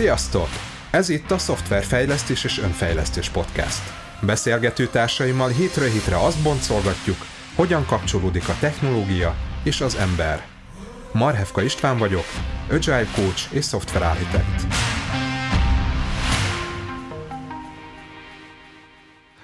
Sziasztok! Ez itt a Szoftverfejlesztés és Önfejlesztés Podcast. Beszélgető társaimmal hétről hétre azt boncolgatjuk, hogyan kapcsolódik a technológia és az ember. Marhevka István vagyok, Agile Coach és Software Architect.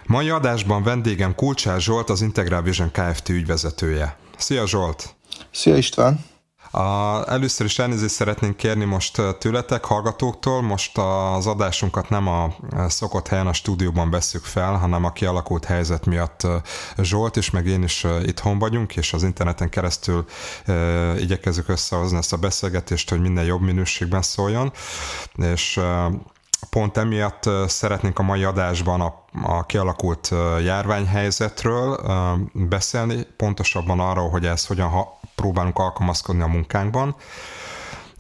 Mai adásban vendégem Kulcsár Zsolt, az Integral Vision Kft. ügyvezetője. Szia Zsolt! Szia István! A, először is elnézést szeretnénk kérni most tőletek, hallgatóktól. Most az adásunkat nem a szokott helyen a stúdióban veszük fel, hanem a kialakult helyzet miatt Zsolt és meg én is itthon vagyunk, és az interneten keresztül e, igyekezünk összehozni ezt a beszélgetést, hogy minden jobb minőségben szóljon. És e, pont emiatt szeretnénk a mai adásban a, a kialakult járványhelyzetről beszélni, pontosabban arról, hogy ez hogyan próbálunk alkalmazkodni a munkánkban.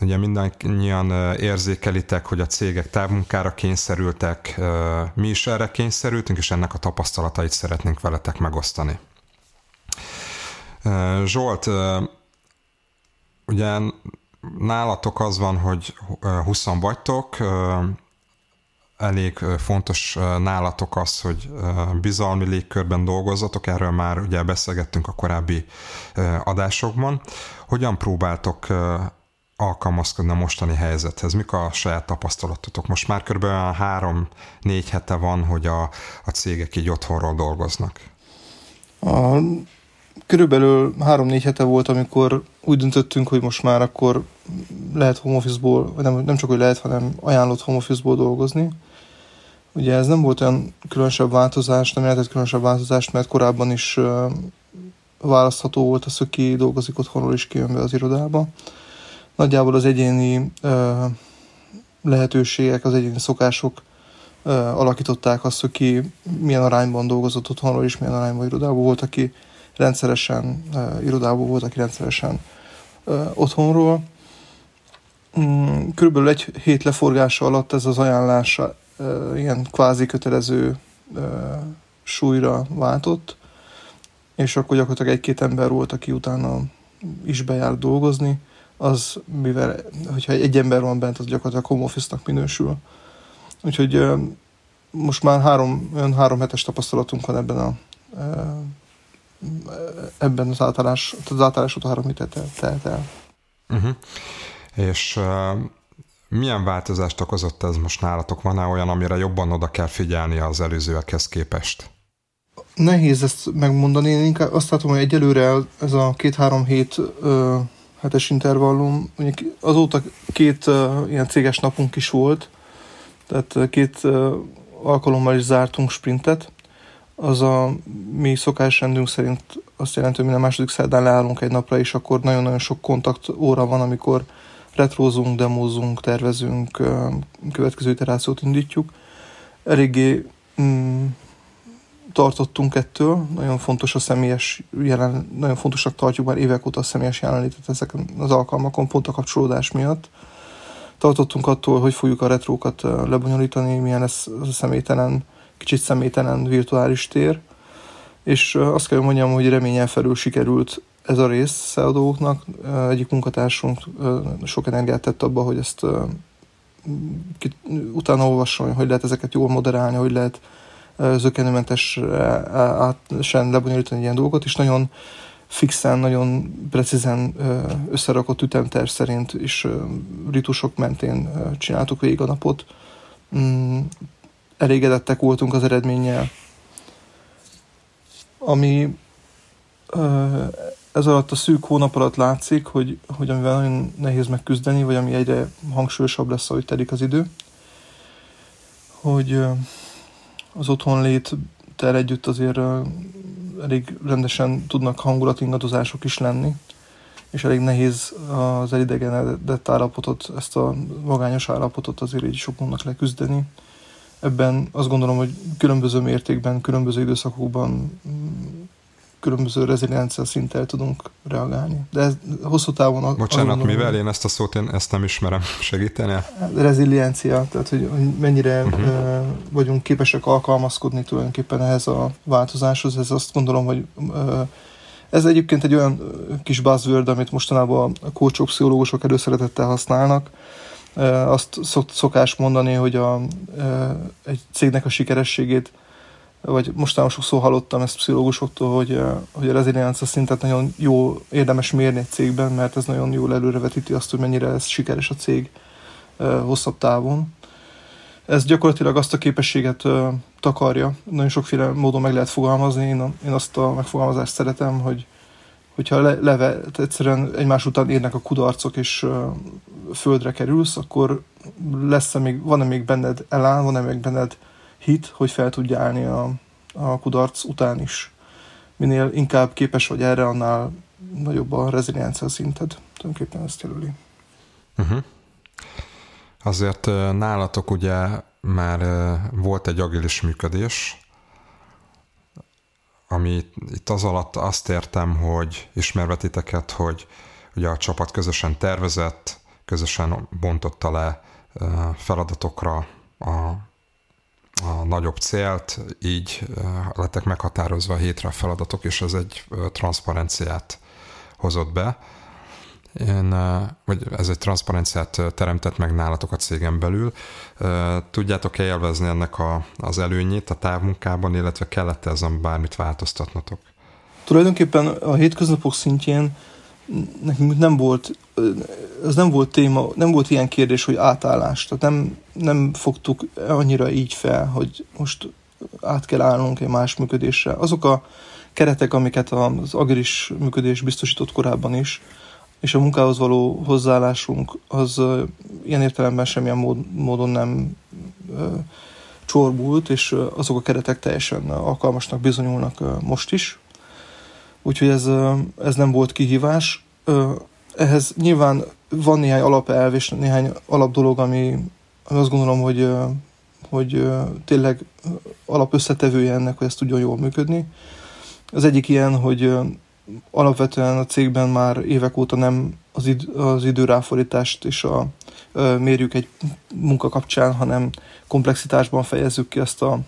Ugye mindannyian érzékelitek, hogy a cégek távmunkára kényszerültek, mi is erre kényszerültünk, és ennek a tapasztalatait szeretnénk veletek megosztani. Zsolt, ugye nálatok az van, hogy 20 vagytok, elég fontos nálatok az, hogy bizalmi légkörben dolgozzatok, erről már ugye beszélgettünk a korábbi adásokban. Hogyan próbáltok alkalmazkodni a mostani helyzethez? Mik a saját tapasztalatotok? Most már kb. három-négy hete van, hogy a, a cégek így otthonról dolgoznak. A, körülbelül három-négy hete volt, amikor úgy döntöttünk, hogy most már akkor lehet home office-ból, nem, nem csak hogy lehet, hanem ajánlott home office-ból dolgozni. Ugye ez nem volt olyan különösebb változás, nem jelentett különösebb változást, mert korábban is választható volt az, hogy dolgozik otthonról is kijön be az irodába. Nagyjából az egyéni lehetőségek, az egyéni szokások alakították azt, hogy milyen arányban dolgozott otthonról is, milyen arányban irodában volt, aki rendszeresen irodában volt, aki rendszeresen otthonról. Mm, körülbelül egy hét leforgása alatt ez az ajánlás ilyen kvázi kötelező súlyra váltott, és akkor gyakorlatilag egy-két ember volt, aki utána is bejár dolgozni, az, mivel, hogyha egy ember van bent, az gyakorlatilag home office-nak minősül. Úgyhogy most már három, olyan három hetes tapasztalatunk van ebben a ebben az átállás, az átállás után három hétet telt el. Uh-huh. És uh, milyen változást okozott ez most nálatok? Van-e olyan, amire jobban oda kell figyelni az előzőekhez képest? Nehéz ezt megmondani. Én inkább azt látom, hogy egyelőre ez a két-három hét ö, hetes intervallum, azóta két ö, ilyen céges napunk is volt, tehát két ö, alkalommal is zártunk sprintet. Az a mi szokásrendünk szerint azt jelenti, hogy minden második szerdán leállunk egy napra, és akkor nagyon-nagyon sok kontakt óra van, amikor retrózunk, demózunk, tervezünk, következő iterációt indítjuk. Eléggé mm, tartottunk ettől, nagyon fontos a személyes jelen, nagyon fontosak tartjuk már évek óta a személyes jelenlétet ezeken az alkalmakon, pont a kapcsolódás miatt. Tartottunk attól, hogy fogjuk a retrókat lebonyolítani, milyen az a személytelen, kicsit személytelen virtuális tér, és azt kell mondjam, hogy reményen felül sikerült ez a rész a dolgoknak. Egyik munkatársunk sok energiát tett abba, hogy ezt utána olvasson, hogy lehet ezeket jól moderálni, hogy lehet zökenőmentesen lebonyolítani ilyen dolgokat, és nagyon fixen, nagyon precízen összerakott ütemterv szerint és ritusok mentén csináltuk végig a napot. Mm, elégedettek voltunk az eredménnyel. Ami ez alatt a szűk hónap alatt látszik, hogy, hogy amivel nagyon nehéz megküzdeni, vagy ami egyre hangsúlyosabb lesz, ahogy telik az idő, hogy az otthonléttel együtt azért elég rendesen tudnak hangulatingadozások is lenni, és elég nehéz az elidegenedett állapotot, ezt a magányos állapotot azért így sokunknak leküzdeni. Ebben azt gondolom, hogy különböző mértékben, különböző időszakokban különböző reziliencia szinttel tudunk reagálni. De ez hosszú távon... Bocsánat, gondolom, mivel én ezt a szót én ezt nem ismerem, segíteni? Reziliencia, tehát hogy, hogy mennyire uh-huh. uh, vagyunk képesek alkalmazkodni tulajdonképpen ehhez a változáshoz, ez azt gondolom, hogy uh, ez egyébként egy olyan kis buzzword, amit mostanában a coachok, pszichológusok előszeretettel használnak, Azt szokás mondani, hogy a, egy cégnek a sikerességét, vagy mostanában sokszor hallottam ezt pszichológusoktól, hogy, hogy a reziliencia szintet nagyon jó érdemes mérni egy cégben, mert ez nagyon jól előrevetíti azt, hogy mennyire ez sikeres a cég hosszabb távon. Ez gyakorlatilag azt a képességet takarja. Nagyon sokféle módon meg lehet fogalmazni. Én, azt a megfogalmazást szeretem, hogy hogyha le, leve, egyszerűen egymás után érnek a kudarcok, és földre kerülsz, akkor lesz-e még, van-e még benned elán, van-e még benned hit, hogy fel tudja állni a, a kudarc után is. Minél inkább képes vagy erre, annál nagyobb a reziliencia szinted. Tulajdonképpen ezt jelöli. Uh-huh. Azért nálatok ugye már volt egy agilis működés, ami itt az alatt azt értem, hogy ismerve titeket, hogy ugye a csapat közösen tervezett, közösen bontotta le feladatokra a, a nagyobb célt, így lettek meghatározva a hétre a feladatok, és ez egy transzparenciát hozott be. Én, vagy ez egy transzparenciát teremtett meg nálatok a cégen belül. Tudjátok-e élvezni ennek a, az előnyét a távmunkában, illetve kellett ezen bármit változtatnotok? Tulajdonképpen a hétköznapok szintjén nekünk nem volt, ez nem volt téma, nem volt ilyen kérdés, hogy átállás. Tehát nem, nem fogtuk annyira így fel, hogy most át kell állnunk egy más működésre. Azok a keretek, amiket az agilis működés biztosított korábban is, és a munkához való hozzáállásunk az ilyen értelemben semmilyen mód, módon nem csorbult, és azok a keretek teljesen alkalmasnak bizonyulnak most is. Úgyhogy ez, ez nem volt kihívás. Ehhez nyilván van néhány alapelv és néhány alapdolog, ami, ami azt gondolom, hogy, hogy tényleg alapösszetevője ennek, hogy ez tudjon jól működni. Az egyik ilyen, hogy alapvetően a cégben már évek óta nem az, id- az időráfordítást és a, mérjük egy munka kapcsán, hanem komplexitásban fejezzük ki ezt a,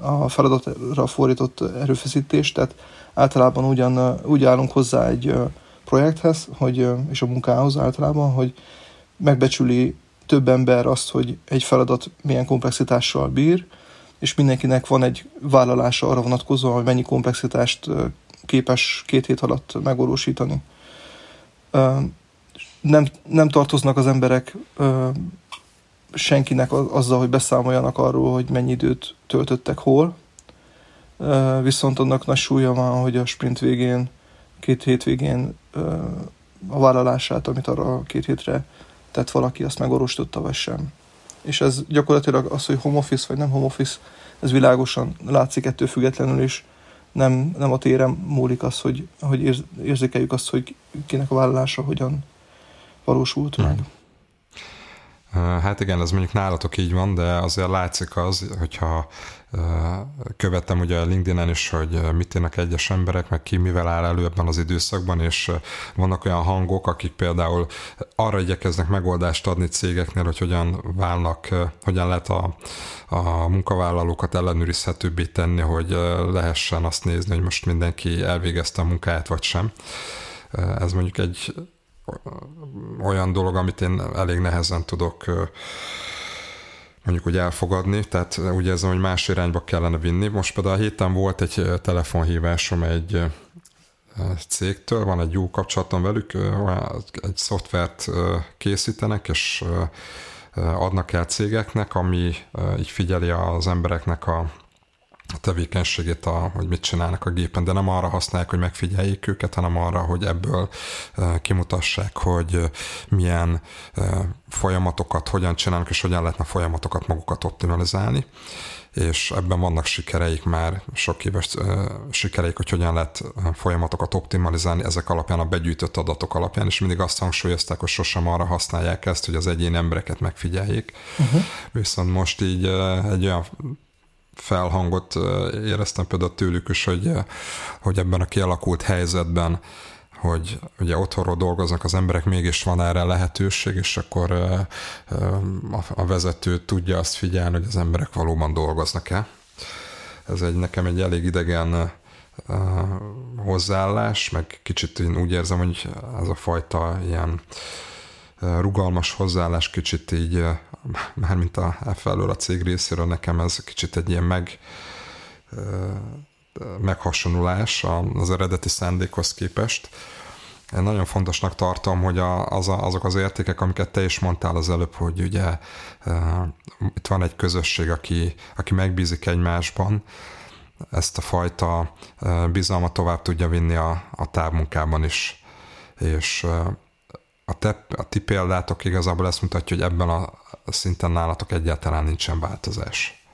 a feladatra fordított erőfeszítést, tehát általában ugyan, úgy állunk hozzá egy projekthez, hogy, és a munkához általában, hogy megbecsüli több ember azt, hogy egy feladat milyen komplexitással bír, és mindenkinek van egy vállalása arra vonatkozóan, hogy mennyi komplexitást képes két hét alatt megvalósítani. Nem, nem tartoznak az emberek senkinek azzal, hogy beszámoljanak arról, hogy mennyi időt töltöttek hol, viszont annak nagy súlya van, hogy a sprint végén, két hét végén a vállalását, amit arra a két hétre tett valaki, azt megorosította, vagy sem. És ez gyakorlatilag az, hogy home office vagy nem home office, ez világosan látszik ettől függetlenül is nem, nem a téren múlik az, hogy, hogy érzékeljük azt, hogy kinek a vállalása hogyan valósult meg. Hát igen, ez mondjuk nálatok így van, de azért látszik az, hogyha követtem ugye a LinkedIn-en is, hogy mit írnak egyes emberek, meg ki mivel áll elő ebben az időszakban, és vannak olyan hangok, akik például arra igyekeznek megoldást adni cégeknél, hogy hogyan válnak, hogyan lehet a, a munkavállalókat ellenőrizhetőbbé tenni, hogy lehessen azt nézni, hogy most mindenki elvégezte a munkáját, vagy sem. Ez mondjuk egy olyan dolog, amit én elég nehezen tudok mondjuk úgy elfogadni, tehát ugye ez, hogy más irányba kellene vinni. Most például a héten volt egy telefonhívásom egy cégtől, van egy jó kapcsolatom velük, egy szoftvert készítenek, és adnak el cégeknek, ami így figyeli az embereknek a tevékenységét, a, hogy mit csinálnak a gépen, de nem arra használják, hogy megfigyeljék őket, hanem arra, hogy ebből kimutassák, hogy milyen folyamatokat hogyan csinálnak, és hogyan lehetne folyamatokat magukat optimalizálni és ebben vannak sikereik már, sok éves sikereik, hogy hogyan lehet folyamatokat optimalizálni ezek alapján, a begyűjtött adatok alapján, és mindig azt hangsúlyozták, hogy sosem arra használják ezt, hogy az egyéni embereket megfigyeljék. Uh-huh. Viszont most így egy olyan felhangot éreztem például tőlük is, hogy, hogy ebben a kialakult helyzetben, hogy ugye otthonról dolgoznak az emberek, mégis van erre lehetőség, és akkor a vezető tudja azt figyelni, hogy az emberek valóban dolgoznak-e. Ez egy nekem egy elég idegen hozzáállás, meg kicsit én úgy érzem, hogy ez a fajta ilyen rugalmas hozzáállás kicsit így, mármint a felől a cég részéről nekem ez kicsit egy ilyen meg meghasonulás az eredeti szándékhoz képest. Én nagyon fontosnak tartom, hogy az a, azok az értékek, amiket te is mondtál az előbb, hogy ugye uh, itt van egy közösség, aki, aki megbízik egymásban, ezt a fajta bizalmat tovább tudja vinni a, a távmunkában is. És a, te, a ti példátok igazából ezt mutatja, hogy ebben a szinten nálatok egyáltalán nincsen változás.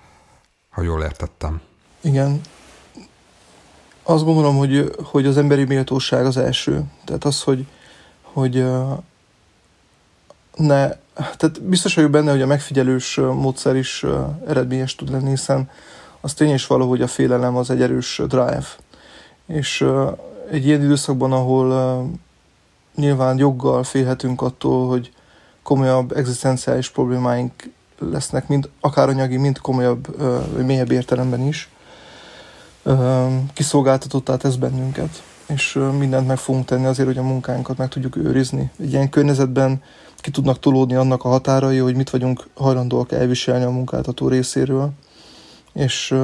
Ha jól értettem. Igen, azt gondolom, hogy, hogy az emberi méltóság az első. Tehát az, hogy, hogy ne, tehát biztos vagyok benne, hogy a megfigyelős módszer is eredményes tud lenni, hiszen az tény is valahogy a félelem az egy erős drive. És egy ilyen időszakban, ahol nyilván joggal félhetünk attól, hogy komolyabb egzisztenciális problémáink lesznek, mind akár anyagi, mind komolyabb, vagy mélyebb értelemben is, kiszolgáltatottá tesz bennünket, és mindent meg fogunk tenni azért, hogy a munkánkat meg tudjuk őrizni. Egy ilyen környezetben ki tudnak tolódni annak a határai, hogy mit vagyunk hajlandóak elviselni a munkáltató részéről, és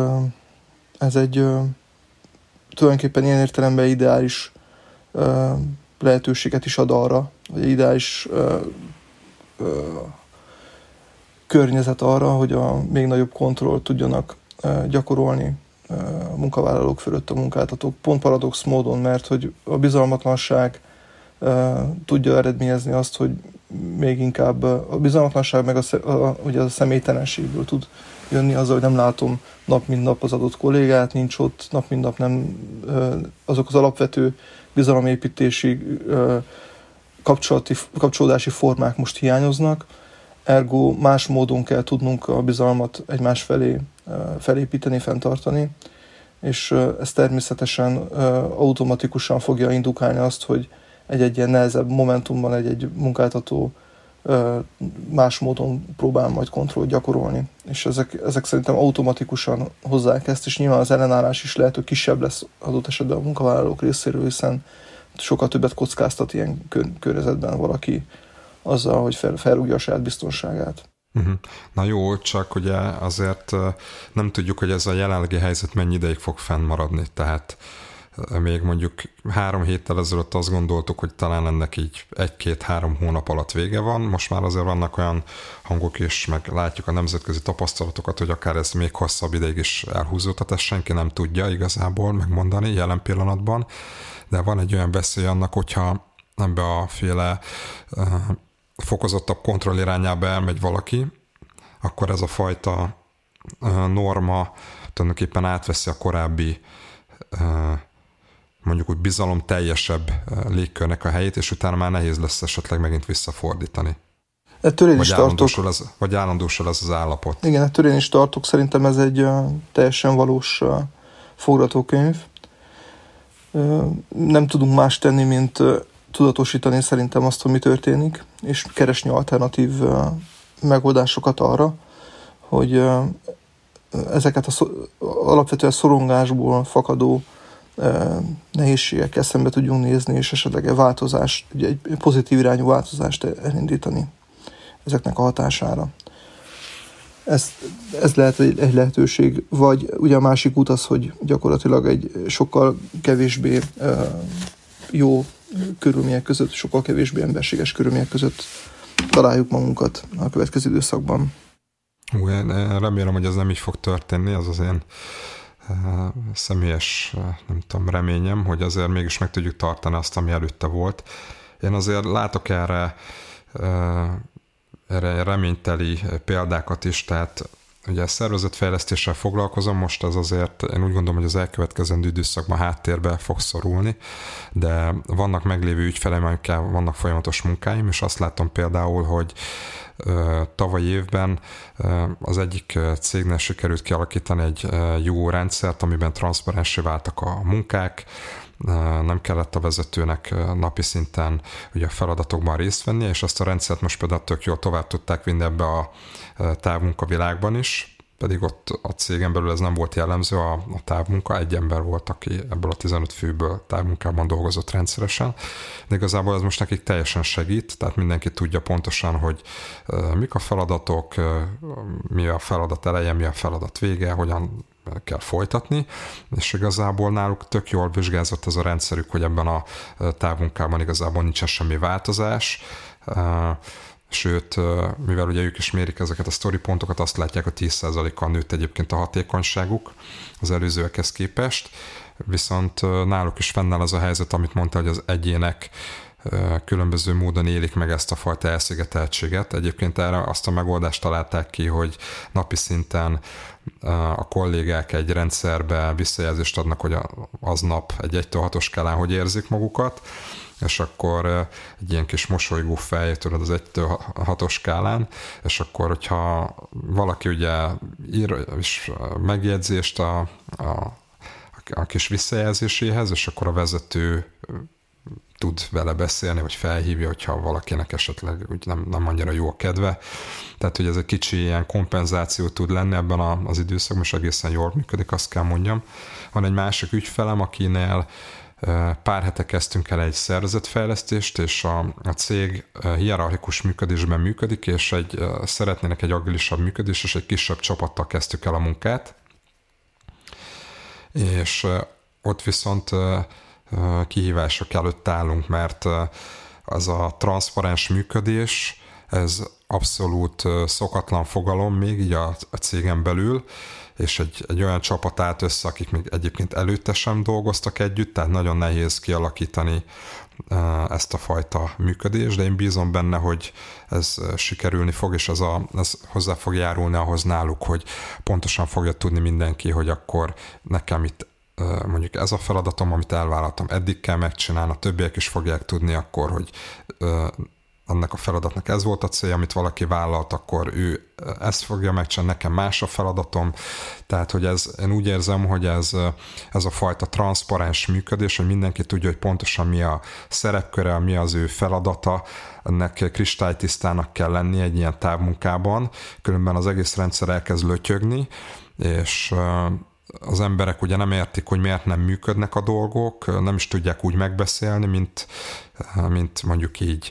ez egy tulajdonképpen ilyen értelemben ideális lehetőséget is ad arra, vagy ideális környezet arra, hogy a még nagyobb kontrollt tudjanak gyakorolni a munkavállalók fölött a munkáltatók, pont paradox módon, mert hogy a bizalmatlanság tudja eredményezni azt, hogy még inkább a bizalmatlanság meg a, a, ugye a személytelenségből tud jönni azzal, hogy nem látom nap mint nap az adott kollégát, nincs ott, nap mint nap nem azok az alapvető bizalomépítési kapcsolati, kapcsolódási formák most hiányoznak, ergo más módon kell tudnunk a bizalmat egymás felé felépíteni, fenntartani, és ez természetesen automatikusan fogja indukálni azt, hogy egy-egy ilyen nehezebb momentumban egy-egy munkáltató más módon próbál majd kontrollt gyakorolni. És ezek, ezek szerintem automatikusan hozzák ezt, és nyilván az ellenállás is lehet, hogy kisebb lesz adott esetben a munkavállalók részéről, hiszen sokkal többet kockáztat ilyen környezetben valaki azzal, hogy fel, felrúgja a saját biztonságát. Uh-huh. Na jó, csak ugye azért nem tudjuk, hogy ez a jelenlegi helyzet mennyi ideig fog fennmaradni, tehát még mondjuk három héttel ezelőtt azt gondoltuk, hogy talán ennek így egy-két-három hónap alatt vége van. Most már azért vannak olyan hangok is, meg látjuk a nemzetközi tapasztalatokat, hogy akár ez még hosszabb ideig is elhúzódhat, ezt senki nem tudja igazából megmondani jelen pillanatban, de van egy olyan veszély annak, hogyha ebbe a féle fokozottabb kontroll irányába elmegy valaki, akkor ez a fajta norma tulajdonképpen átveszi a korábbi mondjuk úgy bizalom teljesebb légkörnek a helyét, és utána már nehéz lesz esetleg megint visszafordítani. Ettől én vagy is tartok. Ez, vagy állandósul ez az állapot. Igen, ettől én is tartok. Szerintem ez egy uh, teljesen valós uh, forgatókönyv. Uh, nem tudunk más tenni, mint uh, tudatosítani szerintem azt, hogy mi történik, és keresni alternatív megoldásokat arra, hogy ezeket a alapvetően szorongásból fakadó nehézségekkel szembe tudjunk nézni, és esetleg egy változást, egy pozitív irányú változást elindítani ezeknek a hatására. Ez, ez lehet egy lehetőség, vagy ugye a másik út az, hogy gyakorlatilag egy sokkal kevésbé jó körülmények között, sokkal kevésbé emberséges körülmények között találjuk magunkat a következő időszakban. Én remélem, hogy ez nem így fog történni, az az én személyes, nem tudom, reményem, hogy azért mégis meg tudjuk tartani azt, ami előtte volt. Én azért látok erre, erre reményteli példákat is, tehát ugye szervezetfejlesztéssel foglalkozom, most ez azért én úgy gondolom, hogy az elkövetkezendő időszakban háttérbe fog szorulni, de vannak meglévő ügyfeleim, amikkel vannak folyamatos munkáim, és azt látom például, hogy tavaly évben az egyik cégnél sikerült kialakítani egy jó rendszert, amiben transzparensé váltak a munkák, nem kellett a vezetőnek napi szinten ugye a feladatokban részt venni, és azt a rendszert most például tök jól tovább tudták vinni ebbe a távmunkavilágban is, pedig ott a cégen belül ez nem volt jellemző, a, a távmunka, egy ember volt, aki ebből a 15 főből távmunkában dolgozott rendszeresen, de igazából ez most nekik teljesen segít, tehát mindenki tudja pontosan, hogy mik a feladatok, mi a feladat eleje, mi a feladat vége, hogyan kell folytatni, és igazából náluk tök jól vizsgázott ez a rendszerük, hogy ebben a távmunkában igazából nincsen semmi változás, sőt, mivel ugye ők is mérik ezeket a story pontokat, azt látják, hogy 10%-kal nőtt egyébként a hatékonyságuk az előzőekhez képest, viszont náluk is fennáll az a helyzet, amit mondta, hogy az egyének különböző módon élik meg ezt a fajta elszigeteltséget. Egyébként erre azt a megoldást találták ki, hogy napi szinten a kollégák egy rendszerbe visszajelzést adnak, hogy aznap egy 1 6 skálán hogy érzik magukat, és akkor egy ilyen kis mosolygó fej, tudod, az 1 6 skálán, és akkor, hogyha valaki ugye ír is megjegyzést a, a, a kis visszajelzéséhez, és akkor a vezető tud vele beszélni, vagy felhívja, hogyha valakinek esetleg úgy nem, nem annyira jó a kedve. Tehát, hogy ez egy kicsi ilyen kompenzáció tud lenni ebben a, az időszakban, és egészen jól működik, azt kell mondjam. Van egy másik ügyfelem, akinél pár hete kezdtünk el egy szervezetfejlesztést, és a, a cég hierarchikus működésben működik, és egy, szeretnének egy agilisabb működés, és egy kisebb csapattal kezdtük el a munkát. És ott viszont kihívások előtt állunk, mert az a transzparens működés, ez abszolút szokatlan fogalom még így a, a cégen belül, és egy, egy olyan csapat állt össze, akik még egyébként előtte sem dolgoztak együtt, tehát nagyon nehéz kialakítani ezt a fajta működést, de én bízom benne, hogy ez sikerülni fog, és ez, a, ez hozzá fog járulni ahhoz náluk, hogy pontosan fogja tudni mindenki, hogy akkor nekem itt mondjuk ez a feladatom, amit elvállaltam, eddig kell megcsinálni, a többiek is fogják tudni akkor, hogy annak a feladatnak ez volt a célja, amit valaki vállalt, akkor ő ezt fogja megcsinálni, nekem más a feladatom. Tehát, hogy ez, én úgy érzem, hogy ez, ez a fajta transzparens működés, hogy mindenki tudja, hogy pontosan mi a szerepköre, mi az ő feladata, ennek kristálytisztának kell lenni egy ilyen távmunkában, különben az egész rendszer elkezd lötyögni, és az emberek ugye nem értik, hogy miért nem működnek a dolgok, nem is tudják úgy megbeszélni, mint, mint mondjuk így,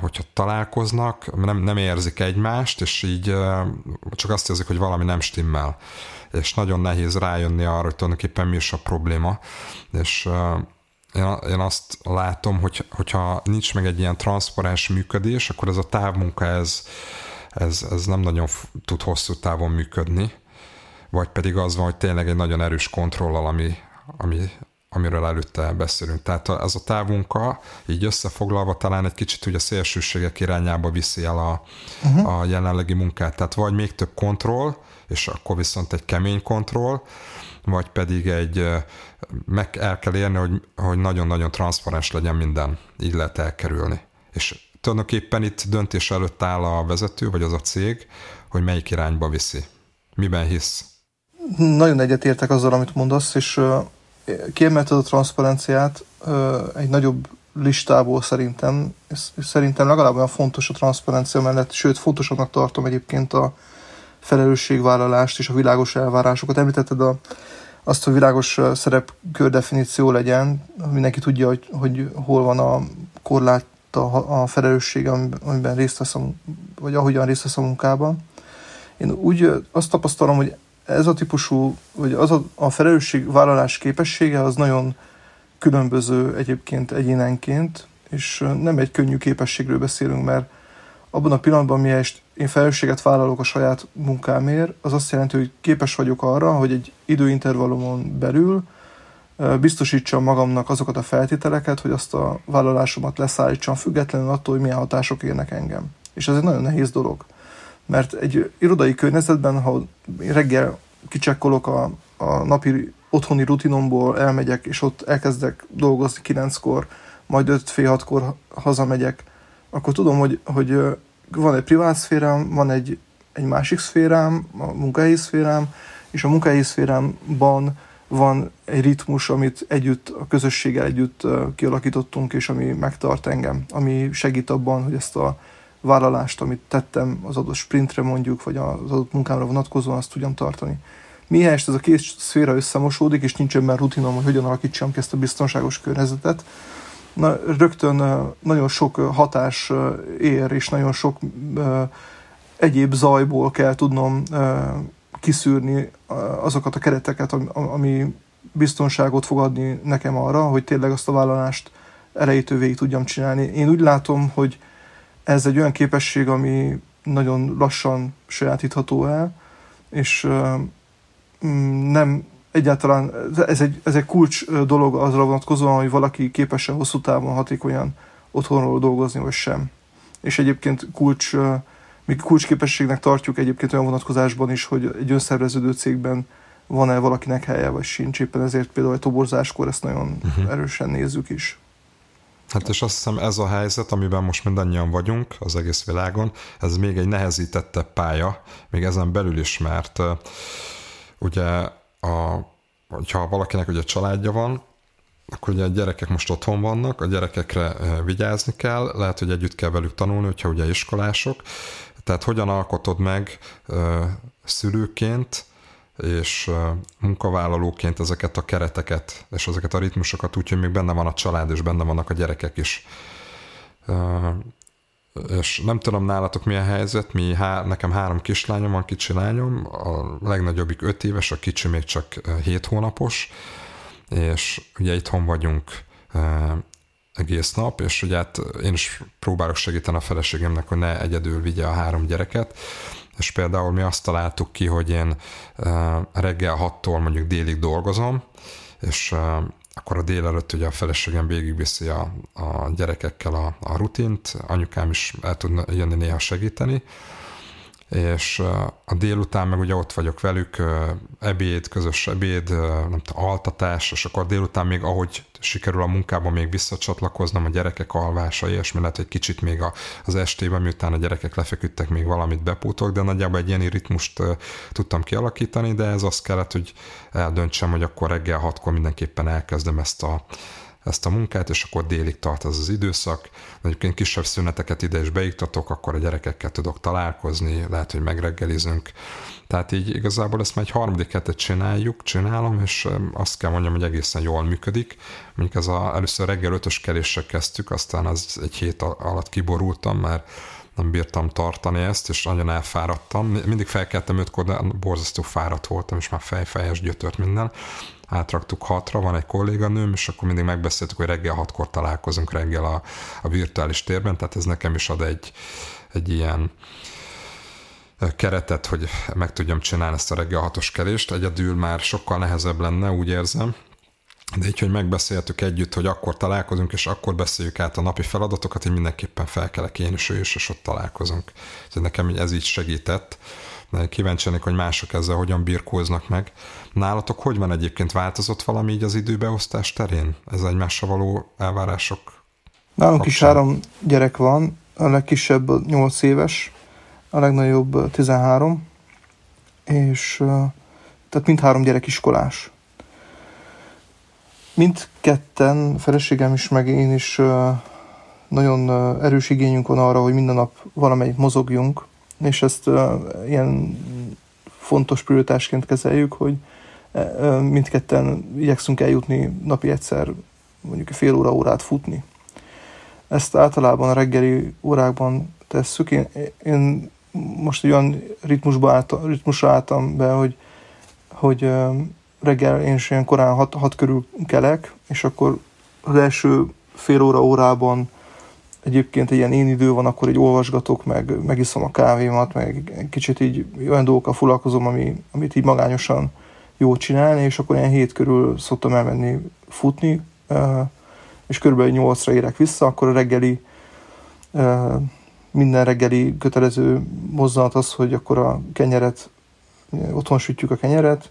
hogyha találkoznak, nem, nem érzik egymást, és így csak azt érzik, hogy valami nem stimmel. És nagyon nehéz rájönni arra, hogy tulajdonképpen mi is a probléma. És én azt látom, hogy, hogyha nincs meg egy ilyen transzparens működés, akkor ez a távmunka, ez, ez, ez nem nagyon tud hosszú távon működni vagy pedig az van, hogy tényleg egy nagyon erős kontrollal, ami, ami, amiről előtte beszélünk. Tehát ez a távunka így összefoglalva talán egy kicsit ugye a szélsőségek irányába viszi el a, uh-huh. a jelenlegi munkát. Tehát vagy még több kontroll, és akkor viszont egy kemény kontroll, vagy pedig egy, meg el kell érni, hogy, hogy nagyon-nagyon transzparens legyen minden. Így lehet elkerülni. És tulajdonképpen itt döntés előtt áll a vezető, vagy az a cég, hogy melyik irányba viszi. Miben hisz? Nagyon egyetértek azzal, amit mondasz, és kiemelted a transzparenciát egy nagyobb listából szerintem, és szerintem legalább olyan fontos a transzparencia mellett, sőt fontosabbnak tartom egyébként a felelősségvállalást és a világos elvárásokat. Említetted a, azt, hogy világos szerepkör definíció legyen, mindenki tudja, hogy, hogy hol van a korlát a, a felelősség, amiben részt vesz vagy ahogyan részt vesz a munkában. Én úgy azt tapasztalom, hogy ez a típusú, vagy az a, a felelősségvállalás képessége az nagyon különböző egyébként egyénenként, és nem egy könnyű képességről beszélünk, mert abban a pillanatban, miért én felelősséget vállalok a saját munkámért, az azt jelenti, hogy képes vagyok arra, hogy egy időintervallumon belül biztosítsam magamnak azokat a feltételeket, hogy azt a vállalásomat leszállítsam, függetlenül attól, hogy milyen hatások érnek engem. És ez egy nagyon nehéz dolog mert egy irodai környezetben, ha reggel kicsekkolok a, a napi otthoni rutinomból, elmegyek, és ott elkezdek dolgozni kilenckor, majd öt fél hatkor hazamegyek, akkor tudom, hogy, hogy van egy privát szférám, van egy, egy másik szférám, a munkahelyi szférám, és a munkahelyi szférámban van egy ritmus, amit együtt, a közösséggel együtt kialakítottunk, és ami megtart engem, ami segít abban, hogy ezt a vállalást, amit tettem az adott sprintre mondjuk, vagy az adott munkámra vonatkozóan, azt tudjam tartani. Mihelyest ez a két szféra összemosódik, és nincsen már rutinom, hogy hogyan alakítsam ki ezt a biztonságos környezetet, na, rögtön nagyon sok hatás ér, és nagyon sok egyéb zajból kell tudnom kiszűrni azokat a kereteket, ami biztonságot fog adni nekem arra, hogy tényleg azt a vállalást elejétől végig tudjam csinálni. Én úgy látom, hogy ez egy olyan képesség, ami nagyon lassan sajátítható el, és mm, nem egyáltalán, ez egy, ez egy kulcs dolog azra vonatkozóan, hogy valaki képes-e hosszú távon hatékonyan otthonról dolgozni, vagy sem. És egyébként kulcs, mi kulcsképességnek tartjuk egyébként olyan vonatkozásban is, hogy egy önszerveződő cégben van-e valakinek helye, vagy sincs. Éppen ezért például egy toborzáskor ezt nagyon uh-huh. erősen nézzük is. Hát és azt hiszem ez a helyzet, amiben most mindannyian vagyunk az egész világon, ez még egy nehezítettebb pálya, még ezen belül is, mert ugye a, hogyha valakinek ugye családja van, akkor ugye a gyerekek most otthon vannak, a gyerekekre vigyázni kell, lehet, hogy együtt kell velük tanulni, hogyha ugye iskolások. Tehát hogyan alkotod meg szülőként és munkavállalóként ezeket a kereteket, és ezeket a ritmusokat úgy, hogy még benne van a család, és benne vannak a gyerekek is. És nem tudom nálatok milyen helyzet, mi há, nekem három kislányom van, kicsi lányom, a legnagyobbik öt éves, a kicsi még csak hét hónapos, és ugye itthon vagyunk egész nap, és ugye hát én is próbálok segíteni a feleségemnek, hogy ne egyedül vigye a három gyereket, és például mi azt találtuk ki, hogy én reggel 6-tól mondjuk délig dolgozom, és akkor a délelőtt ugye a feleségem végigviszi a, a gyerekekkel a, a rutint, anyukám is el tud jönni néha segíteni, és a délután meg ugye ott vagyok velük, ebéd, közös ebéd, nem tudom, altatás, és akkor délután még ahogy sikerül a munkában még visszacsatlakoznom, a gyerekek alvása, ilyesmi lehet, hogy kicsit még az estében, miután a gyerekek lefeküdtek, még valamit bepótok, de nagyjából egy ilyen ritmust tudtam kialakítani, de ez azt kellett, hogy eldöntsem, hogy akkor reggel hatkor mindenképpen elkezdem ezt a, ezt a munkát, és akkor délig tart az az időszak. Egyébként kisebb szüneteket ide is beiktatok, akkor a gyerekekkel tudok találkozni, lehet, hogy megreggelizünk. Tehát így igazából ezt már egy harmadik hetet csináljuk, csinálom, és azt kell mondjam, hogy egészen jól működik. Mondjuk ez a, először reggel ötös keréssel kezdtük, aztán az egy hét alatt kiborultam, mert nem bírtam tartani ezt, és nagyon elfáradtam. Mindig felkeltem ötkor, de borzasztó fáradt voltam, és már fejfejes gyötört minden átraktuk hatra, van egy kolléganőm, és akkor mindig megbeszéltük, hogy reggel hatkor találkozunk reggel a, a virtuális térben, tehát ez nekem is ad egy, egy ilyen keretet, hogy meg tudjam csinálni ezt a reggel hatos kelést. Egyedül már sokkal nehezebb lenne, úgy érzem, de így, hogy megbeszéltük együtt, hogy akkor találkozunk, és akkor beszéljük át a napi feladatokat, hogy mindenképpen felkelek én is, ő is, és ott találkozunk. Ez nekem ez így segített. Kíváncsi hogy mások ezzel hogyan birkóznak meg. Nálatok hogy van egyébként? Változott valami így az időbeosztás terén? Ez egymással való elvárások? Nálunk is három gyerek van, a legkisebb 8 éves, a legnagyobb 13, és tehát mindhárom gyerek iskolás. Mindketten, feleségem is, meg én is nagyon erős igényünk van arra, hogy minden nap valamelyik mozogjunk, és ezt ilyen fontos prioritásként kezeljük, hogy mindketten igyekszünk eljutni napi egyszer mondjuk fél óra órát futni. Ezt általában a reggeli órákban tesszük. Én, én most egy olyan ritmusba álltam, ritmusra álltam be, hogy, hogy reggel én is ilyen korán hat, hat körül kelek, és akkor az első fél óra órában egyébként egy ilyen én idő van, akkor így olvasgatok, meg megiszom a kávémat, meg kicsit így olyan dolgokkal foglalkozom, ami, amit így magányosan jó csinálni, és akkor ilyen hét körül szoktam elmenni futni, és körülbelül nyolcra érek vissza, akkor a reggeli minden reggeli kötelező mozzanat az, hogy akkor a kenyeret, otthon sütjük a kenyeret,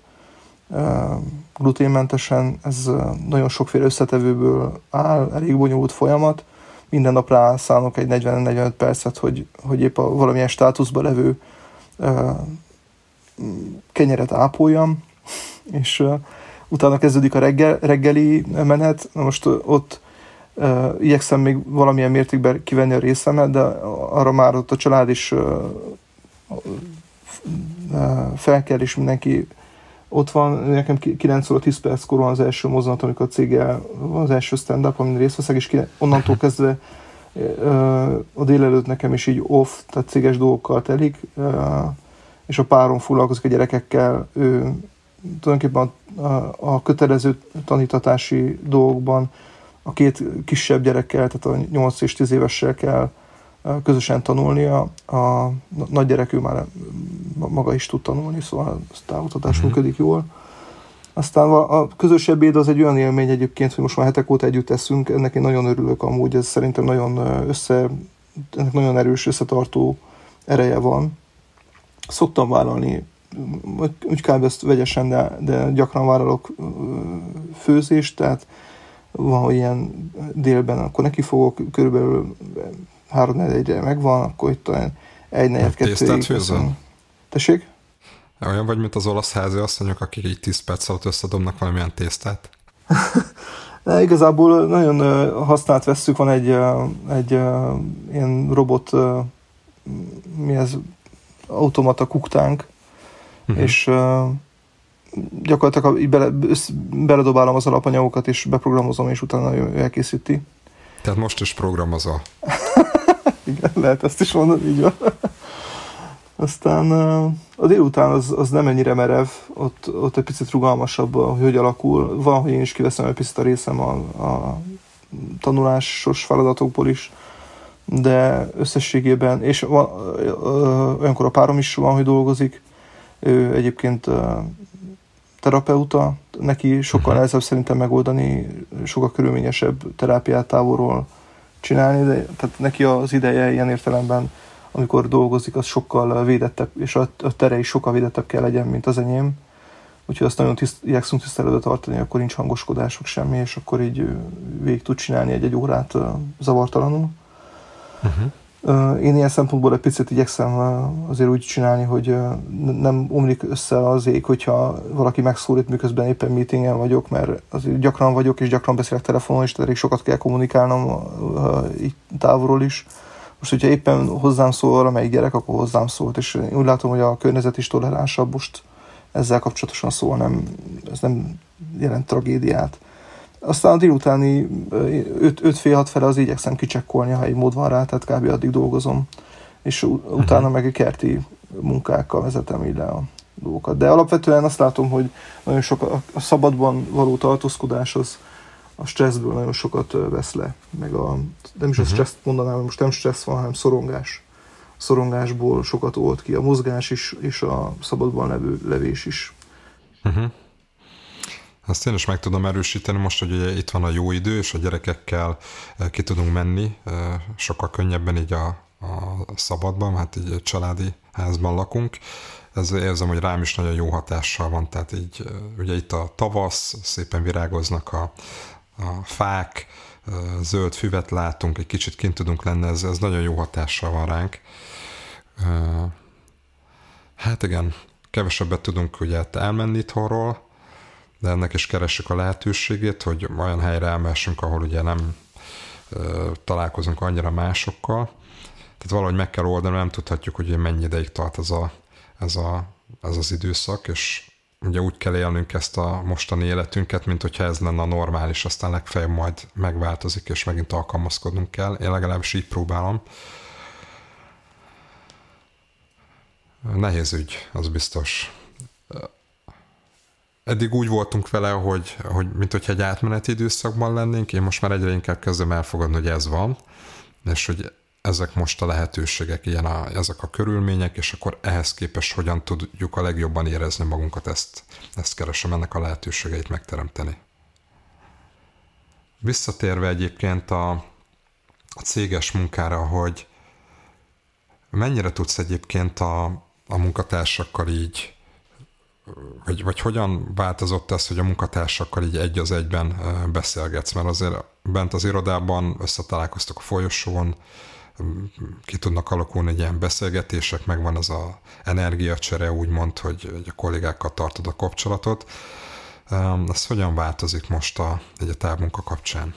gluténmentesen, ez nagyon sokféle összetevőből áll, elég bonyolult folyamat, minden nap rászállok egy 40-45 percet, hogy, hogy épp a valamilyen státuszban levő kenyeret ápoljam, és uh, utána kezdődik a reggel, reggeli menet. Most uh, ott uh, igyekszem még valamilyen mértékben kivenni a részemet, de arra már ott a család is uh, uh, fel kell, és mindenki ott van, nekem 9 óra 10 perckor van az első mozzanat, amikor a céggel van az első stand-up, amin részt veszek, és onnantól kezdve a délelőtt nekem is így off, tehát céges dolgokkal telik, és a párom foglalkozik a gyerekekkel, ő tulajdonképpen a, a, a kötelező tanítatási dolgokban a két kisebb gyerekkel, tehát a 8 és 10 évessel kell közösen tanulnia. A nagy gyerek ő már maga is tud tanulni, szóval a távoltatás uh-huh. működik jól. Aztán a közös ebéd az egy olyan élmény egyébként, hogy most már hetek óta együtt eszünk, ennek én nagyon örülök amúgy, ez szerintem nagyon össze, ennek nagyon erős összetartó ereje van. Szoktam vállalni, úgy kb. ezt vegyesen, de, de gyakran vállalok főzést, tehát van, hogy ilyen délben akkor neki fogok, körülbelül három egyre megvan, akkor itt olyan egy negyed kettőig. Tessék? Olyan vagy, mint az olasz házi asszonyok, akik így 10 perc alatt összedobnak valamilyen tésztát. De igazából nagyon használt vesszük, van egy, egy ilyen robot, mi ez, automata kuktánk, uh-huh. és gyakorlatilag bele, beledobálom az alapanyagokat, és beprogramozom, és utána ő elkészíti. Tehát most is programozol. Igen, lehet ezt is mondani, így van. Aztán a délután az, az nem ennyire merev, ott, ott egy picit rugalmasabb, hogy hogy alakul. Van, hogy én is kiveszem egy picit a részem a, a tanulásos feladatokból is, de összességében, és van, olyankor a párom is van, hogy dolgozik, ő egyébként terapeuta, neki sokkal mhm. nehezebb szerintem megoldani, sokkal körülményesebb terápiát távolról csinálni, de tehát neki az ideje ilyen értelemben amikor dolgozik, az sokkal védettebb, és a, a tere is sokkal védettebb kell legyen, mint az enyém. Úgyhogy azt nagyon tiszt, igyekszünk tiszteletbe tartani, akkor nincs hangoskodások semmi, és akkor így végig tud csinálni egy-egy órát zavartalanul. Uh-huh. Én ilyen szempontból egy picit igyekszem azért úgy csinálni, hogy nem omlik össze az ég, hogyha valaki megszólít, miközben éppen meetingen vagyok, mert azért gyakran vagyok, és gyakran beszélek telefonon, és elég sokat kell kommunikálnom így távolról is most, hogyha éppen hozzám szól valamelyik gyerek, akkor hozzám szólt, és én úgy látom, hogy a környezet is toleránsabb most ezzel kapcsolatosan szól, nem, ez nem jelent tragédiát. Aztán a délutáni 5 fél 6 fele az igyekszem kicsekkolni, ha egy mód van rá, tehát kb. addig dolgozom, és utána uh-huh. meg kerti munkákkal vezetem ide a dolgokat. De alapvetően azt látom, hogy nagyon sok a, szabadban való tartózkodás az, a stresszből nagyon sokat vesz le, meg a, nem is uh-huh. a mhm. stresszt mondanám, most nem stressz van, hanem szorongás. A szorongásból sokat old ki a mozgás is, és a szabadban levő levés is. Uh-huh. Azt én is meg tudom erősíteni most, hogy ugye itt van a jó idő, és a gyerekekkel ki tudunk menni, sokkal könnyebben így a, a szabadban, hát így egy családi házban lakunk. Ez érzem, hogy rám is nagyon jó hatással van, tehát így ugye itt a tavasz, szépen virágoznak a, a fák, zöld füvet látunk, egy kicsit kint tudunk lenni, ez, ez nagyon jó hatással van ránk. Hát igen, kevesebbet tudunk ugye elmenni itthonról, de ennek is keressük a lehetőségét, hogy olyan helyre elmessünk, ahol ugye nem találkozunk annyira másokkal. Tehát valahogy meg kell oldani, nem tudhatjuk, hogy mennyi ideig tart ez, a, ez, a, ez az időszak, és ugye úgy kell élnünk ezt a mostani életünket, mint hogyha ez lenne a normális, aztán legfeljebb majd megváltozik, és megint alkalmazkodnunk kell. Én legalábbis így próbálom. Nehéz ügy, az biztos. Eddig úgy voltunk vele, hogy, hogy mint hogyha egy átmeneti időszakban lennénk, én most már egyre inkább kezdem elfogadni, hogy ez van, és hogy ezek most a lehetőségek, ilyen a, ezek a körülmények, és akkor ehhez képest hogyan tudjuk a legjobban érezni magunkat, ezt, ezt keresem ennek a lehetőségeit megteremteni. Visszatérve egyébként a, a céges munkára, hogy mennyire tudsz egyébként a, a munkatársakkal így, vagy, vagy hogyan változott ez, hogy a munkatársakkal így egy az egyben beszélgetsz, mert azért bent az irodában összetalálkoztok a folyosón, ki tudnak alakulni egy ilyen beszélgetések, megvan az a energiacsere, úgymond, hogy, hogy a kollégákkal tartod a kapcsolatot. Ez hogyan változik most a, egy a távmunka kapcsán?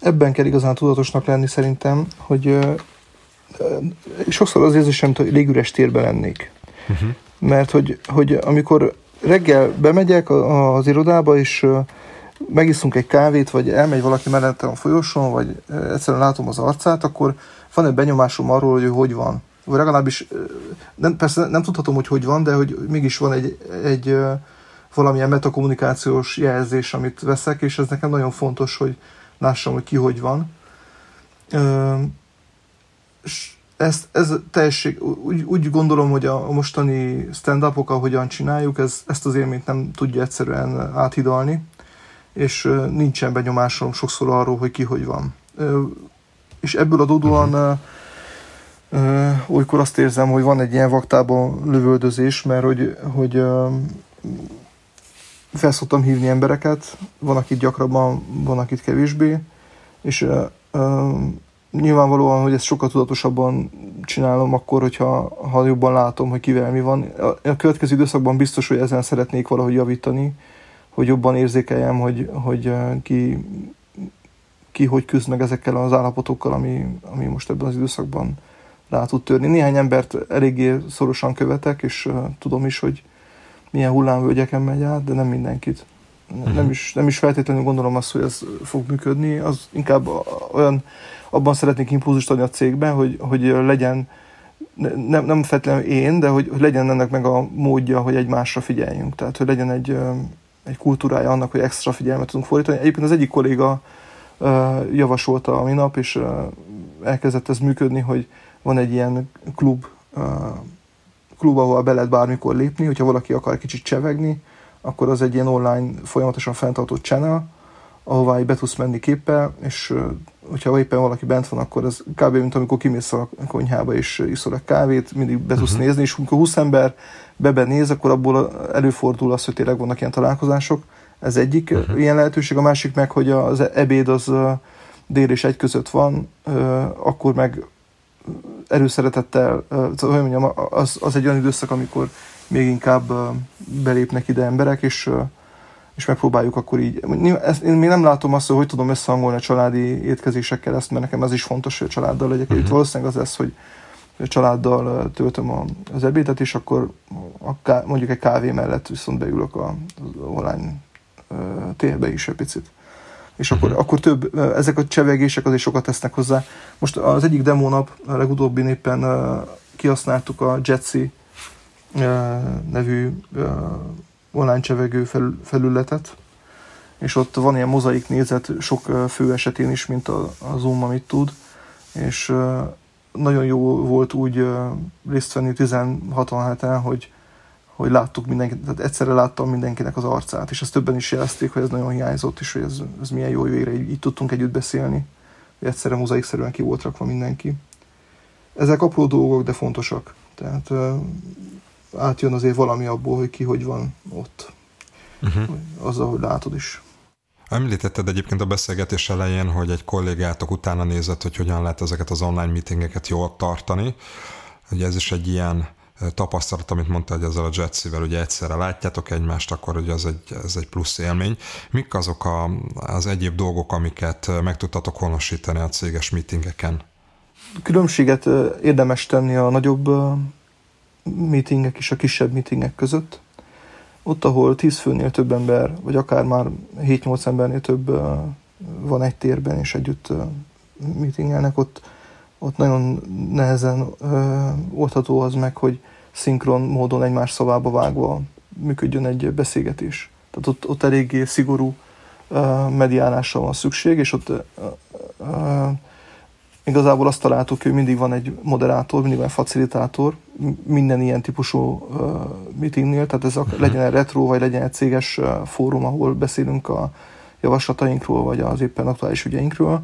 ebben kell igazán tudatosnak lenni szerintem, hogy sokszor az érzésem, hogy légüres térben lennék. Uh-huh. Mert hogy, hogy amikor reggel bemegyek az irodába, és megiszunk egy kávét, vagy elmegy valaki mellettem a folyosón, vagy egyszerűen látom az arcát, akkor van egy benyomásom arról, hogy ő hogy van. Vagy legalábbis, nem, persze nem tudhatom, hogy hogy van, de hogy mégis van egy, egy valamilyen metakommunikációs jelzés, amit veszek, és ez nekem nagyon fontos, hogy lássam, hogy ki hogy van. És ezt, ez teljesség, úgy, úgy gondolom, hogy a mostani stand-upok, ahogyan csináljuk, ez, ezt az élményt nem tudja egyszerűen áthidalni, és nincsen benyomásom sokszor arról, hogy ki hogy van. És ebből adódóan uh, olykor azt érzem, hogy van egy ilyen vaktában lövöldözés, mert hogy, hogy felszoktam hívni embereket, van akit gyakrabban, van akit kevésbé, és nyilvánvalóan, hogy ezt sokkal tudatosabban csinálom akkor, hogyha ha jobban látom, hogy kivel mi van. A, következő időszakban biztos, hogy ezen szeretnék valahogy javítani, hogy jobban érzékeljem, hogy, hogy ki, ki hogy küzd meg ezekkel az állapotokkal, ami, ami most ebben az időszakban rá tud törni. Néhány embert eléggé szorosan követek, és tudom is, hogy milyen hullámvölgyeken megy át, de nem mindenkit. Nem, is, nem is feltétlenül gondolom azt, hogy ez fog működni, az inkább olyan abban szeretnék impulzust adni a cégben, hogy, hogy legyen, nem, nem feltétlenül én, de hogy, hogy legyen ennek meg a módja, hogy egymásra figyeljünk. Tehát, hogy legyen egy, egy kultúrája annak, hogy extra figyelmet tudunk fordítani. Egyébként az egyik kolléga javasolta a minap, és elkezdett ez működni, hogy van egy ilyen klub, klub, ahol be lehet bármikor lépni, hogyha valaki akar kicsit csevegni, akkor az egy ilyen online folyamatosan fenntartott channel, ahová be tudsz menni képpel, és hogyha éppen valaki bent van, akkor ez kb. mint amikor kimész a konyhába és iszol egy kávét, mindig be tudsz uh-huh. nézni, és amikor 20 ember bebe néz, akkor abból előfordul az, hogy tényleg vannak ilyen találkozások. Ez egyik uh-huh. ilyen lehetőség, a másik meg, hogy az ebéd az dél és egy között van, akkor meg erőszeretettel, hogy mondjam, az, az egy olyan időszak, amikor még inkább belépnek ide emberek, és és megpróbáljuk akkor így. Ezt, én még nem látom azt, hogy tudom összehangolni a családi étkezésekkel ezt, mert nekem ez is fontos, hogy a családdal legyek. Uh-huh. Itt valószínűleg az lesz, hogy a családdal töltöm az ebédet, és akkor a ká, mondjuk egy kávé mellett viszont beülök a, az online térbe is egy picit. És akkor, uh-huh. akkor több, ezek a csevegések azért sokat tesznek hozzá. Most az egyik demónap, a legutóbbi éppen kihasználtuk a Jetsi nevű online csevegő fel, felületet, és ott van ilyen mozaik nézet sok fő esetén is, mint a, Zoom, amit tud, és nagyon jó volt úgy részt venni 16 heten, hogy, hogy láttuk mindenkit, tehát egyszerre láttam mindenkinek az arcát, és ezt többen is jelezték, hogy ez nagyon hiányzott, és hogy ez, ez milyen jó, végre így, így tudtunk együtt beszélni, hogy egyszerre mozaikszerűen ki volt rakva mindenki. Ezek apró dolgok, de fontosak. Tehát átjön azért valami abból, hogy ki hogy van ott. Uh-huh. Azzal, hogy látod is. Említetted egyébként a beszélgetés elején, hogy egy kollégátok utána nézett, hogy hogyan lehet ezeket az online meetingeket jól tartani. Ugye ez is egy ilyen tapasztalat, amit mondta, hogy ezzel a Jetsivel ugye egyszerre látjátok egymást, akkor ugye ez egy, ez egy plusz élmény. Mik azok a, az egyéb dolgok, amiket meg tudtatok honosítani a céges meetingeken? Különbséget érdemes tenni a nagyobb meetingek és a kisebb meetingek között. Ott, ahol 10 főnél több ember, vagy akár már 7-8 embernél több van egy térben, és együtt meetingelnek, ott, ott nagyon nehezen oldható az meg, hogy szinkron módon egymás szavába vágva működjön egy beszélgetés. Tehát ott, ott eléggé szigorú mediálásra van szükség, és ott Igazából azt találtuk, hogy mindig van egy moderátor, mindig van egy facilitátor, minden ilyen típusú uh, meetingnél, tehát ez a, uh-huh. legyen egy retro, vagy legyen egy céges uh, fórum, ahol beszélünk a javaslatainkról, vagy az éppen aktuális ügyeinkről.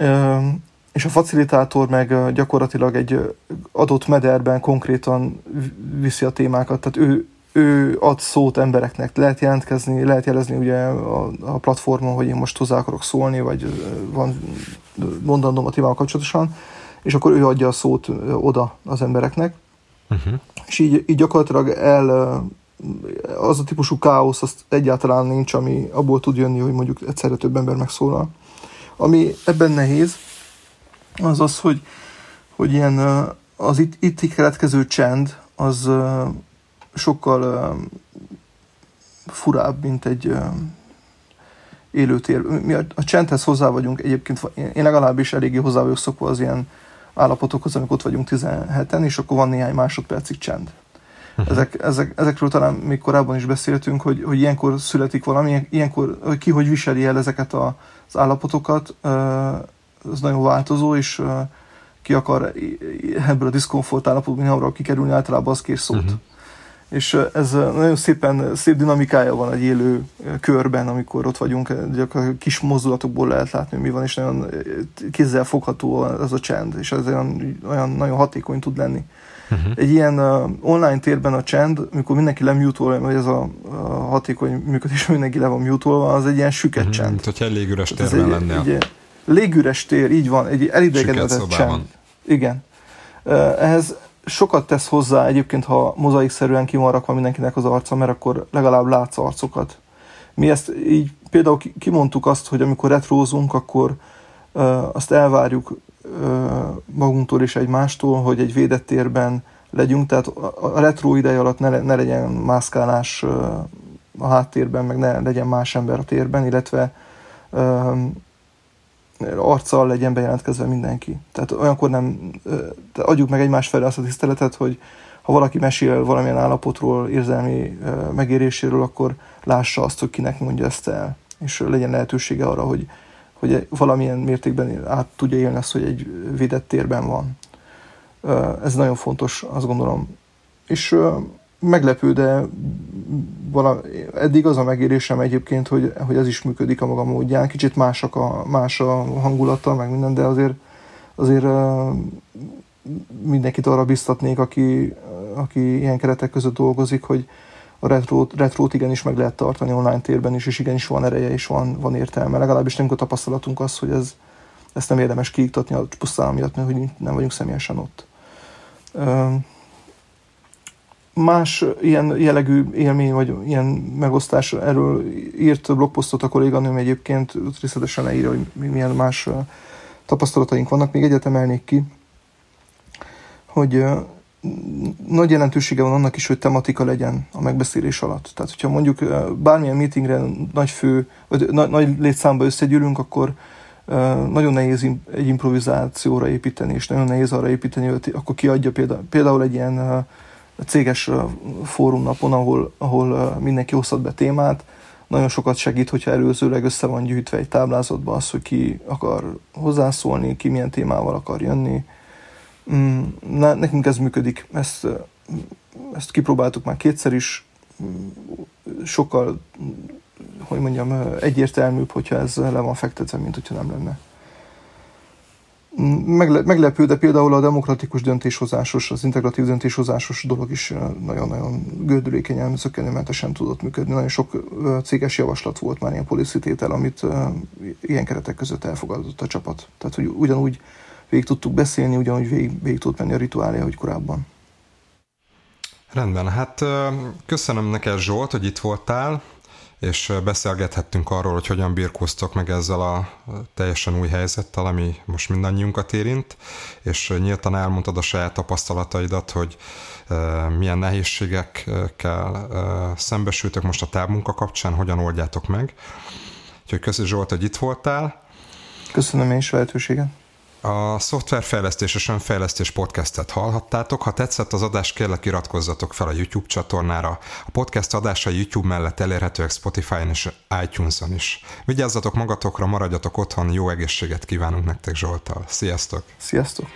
Uh, és a facilitátor meg gyakorlatilag egy adott mederben konkrétan viszi a témákat, tehát ő, ő ad szót embereknek, lehet jelentkezni, lehet jelezni ugye a, a platformon, hogy én most hozzá akarok szólni, vagy van mondanom a témával kapcsolatosan, és akkor ő adja a szót oda az embereknek, uh-huh. és így, így gyakorlatilag el az a típusú káosz az egyáltalán nincs, ami abból tud jönni, hogy mondjuk egyszerre több ember megszólal. Ami ebben nehéz, az az, hogy, hogy ilyen az itt, itt keletkező csend az sokkal furább, mint egy élőtér. Mi a, a csendhez hozzá vagyunk egyébként, én legalábbis eléggé hozzá vagyok szokva az ilyen állapotokhoz, amikor ott vagyunk 17-en, és akkor van néhány másodpercig csend. Uh-huh. Ezek, ezek, ezekről talán még korábban is beszéltünk, hogy, hogy ilyenkor születik valami, ilyenkor ki hogy viseli el ezeket a, az állapotokat, az nagyon változó, és ki akar ebből a diszkomfort állapotból kikerülni, általában az kér szót. Uh-huh és ez nagyon szépen, szép dinamikája van egy élő körben, amikor ott vagyunk, a kis mozdulatokból lehet látni, mi van, és nagyon kézzel fogható ez a csend, és ez olyan, olyan nagyon hatékony tud lenni. Uh-huh. Egy ilyen uh, online térben a csend, amikor mindenki lemutol, vagy ez a, a hatékony működés, mindenki le van mutolva, az egy ilyen süket uh-huh. csend. Mint hogyha egy légüres térben lennél. Egy, egy légüres tér, így van, egy elidegenedett csend. Igen. Uh, ehhez sokat tesz hozzá egyébként, ha mozaikszerűen ki van rakva mindenkinek az arca, mert akkor legalább látsz arcokat. Mi ezt így például kimondtuk azt, hogy amikor retrózunk, akkor uh, azt elvárjuk uh, magunktól és egymástól, hogy egy védett térben legyünk, tehát a retro ideje alatt ne, ne legyen mászkálás uh, a háttérben, meg ne legyen más ember a térben, illetve arccal legyen bejelentkezve mindenki. Tehát olyankor nem, adjuk meg egymás felé azt a tiszteletet, hogy ha valaki mesél valamilyen állapotról, érzelmi megéréséről, akkor lássa azt, hogy kinek mondja ezt el, és legyen lehetősége arra, hogy, hogy valamilyen mértékben át tudja élni azt, hogy egy védett térben van. Ez nagyon fontos, azt gondolom. És meglepő, de vala, eddig az a megérésem egyébként, hogy, hogy ez is működik a maga módján. Kicsit másak a, más a hangulata, meg minden, de azért, azért mindenkit arra biztatnék, aki, aki ilyen keretek között dolgozik, hogy a retrót, retrót igenis meg lehet tartani online térben is, és igenis van ereje, és van, van értelme. Legalábbis nem a tapasztalatunk az, hogy ez, ezt nem érdemes kiiktatni pusztán miatt, mert hogy nem vagyunk személyesen ott más ilyen jellegű élmény, vagy ilyen megosztás, erről írt blogposztot a kolléganőm egyébként, részletesen leírja, hogy milyen más tapasztalataink vannak. Még egyet emelnék ki, hogy nagy jelentősége van annak is, hogy tematika legyen a megbeszélés alatt. Tehát, hogyha mondjuk bármilyen meetingre nagy fő, vagy nagy létszámba összegyűlünk, akkor nagyon nehéz egy improvizációra építeni, és nagyon nehéz arra építeni, hogy akkor kiadja például, például egy ilyen céges fórumnapon, ahol, ahol mindenki hozhat be témát, nagyon sokat segít, hogyha előzőleg össze van gyűjtve egy táblázatba az, hogy ki akar hozzászólni, ki milyen témával akar jönni. Mm, na, nekünk ez működik, ezt, ezt kipróbáltuk már kétszer is, mm, sokkal, hogy mondjam, egyértelműbb, hogyha ez le van fektetve, mint hogyha nem lenne. Megle, meglepő, de például a demokratikus döntéshozásos, az integratív döntéshozásos dolog is nagyon-nagyon gördülékenyen, zökkenőmentesen tudott működni. Nagyon sok céges javaslat volt már ilyen policy amit ilyen keretek között elfogadott a csapat. Tehát, hogy ugyanúgy végig tudtuk beszélni, ugyanúgy végig, végig tudott menni a rituálé, ahogy korábban. Rendben, hát köszönöm neked Zsolt, hogy itt voltál és beszélgethettünk arról, hogy hogyan birkóztok meg ezzel a teljesen új helyzettel, ami most mindannyiunkat érint, és nyíltan elmondtad a saját tapasztalataidat, hogy milyen nehézségekkel szembesültök most a távmunka kapcsán, hogyan oldjátok meg. Úgyhogy köszönöm Zsolt, hogy itt voltál. Köszönöm én is lehetőséget. A Szoftverfejlesztés és Önfejlesztés podcastet hallhattátok. Ha tetszett az adás, kérlek iratkozzatok fel a YouTube csatornára. A podcast adása YouTube mellett elérhetőek Spotify-on és iTunes-on is. Vigyázzatok magatokra, maradjatok otthon, jó egészséget kívánunk nektek Zsoltal. Sziasztok! Sziasztok!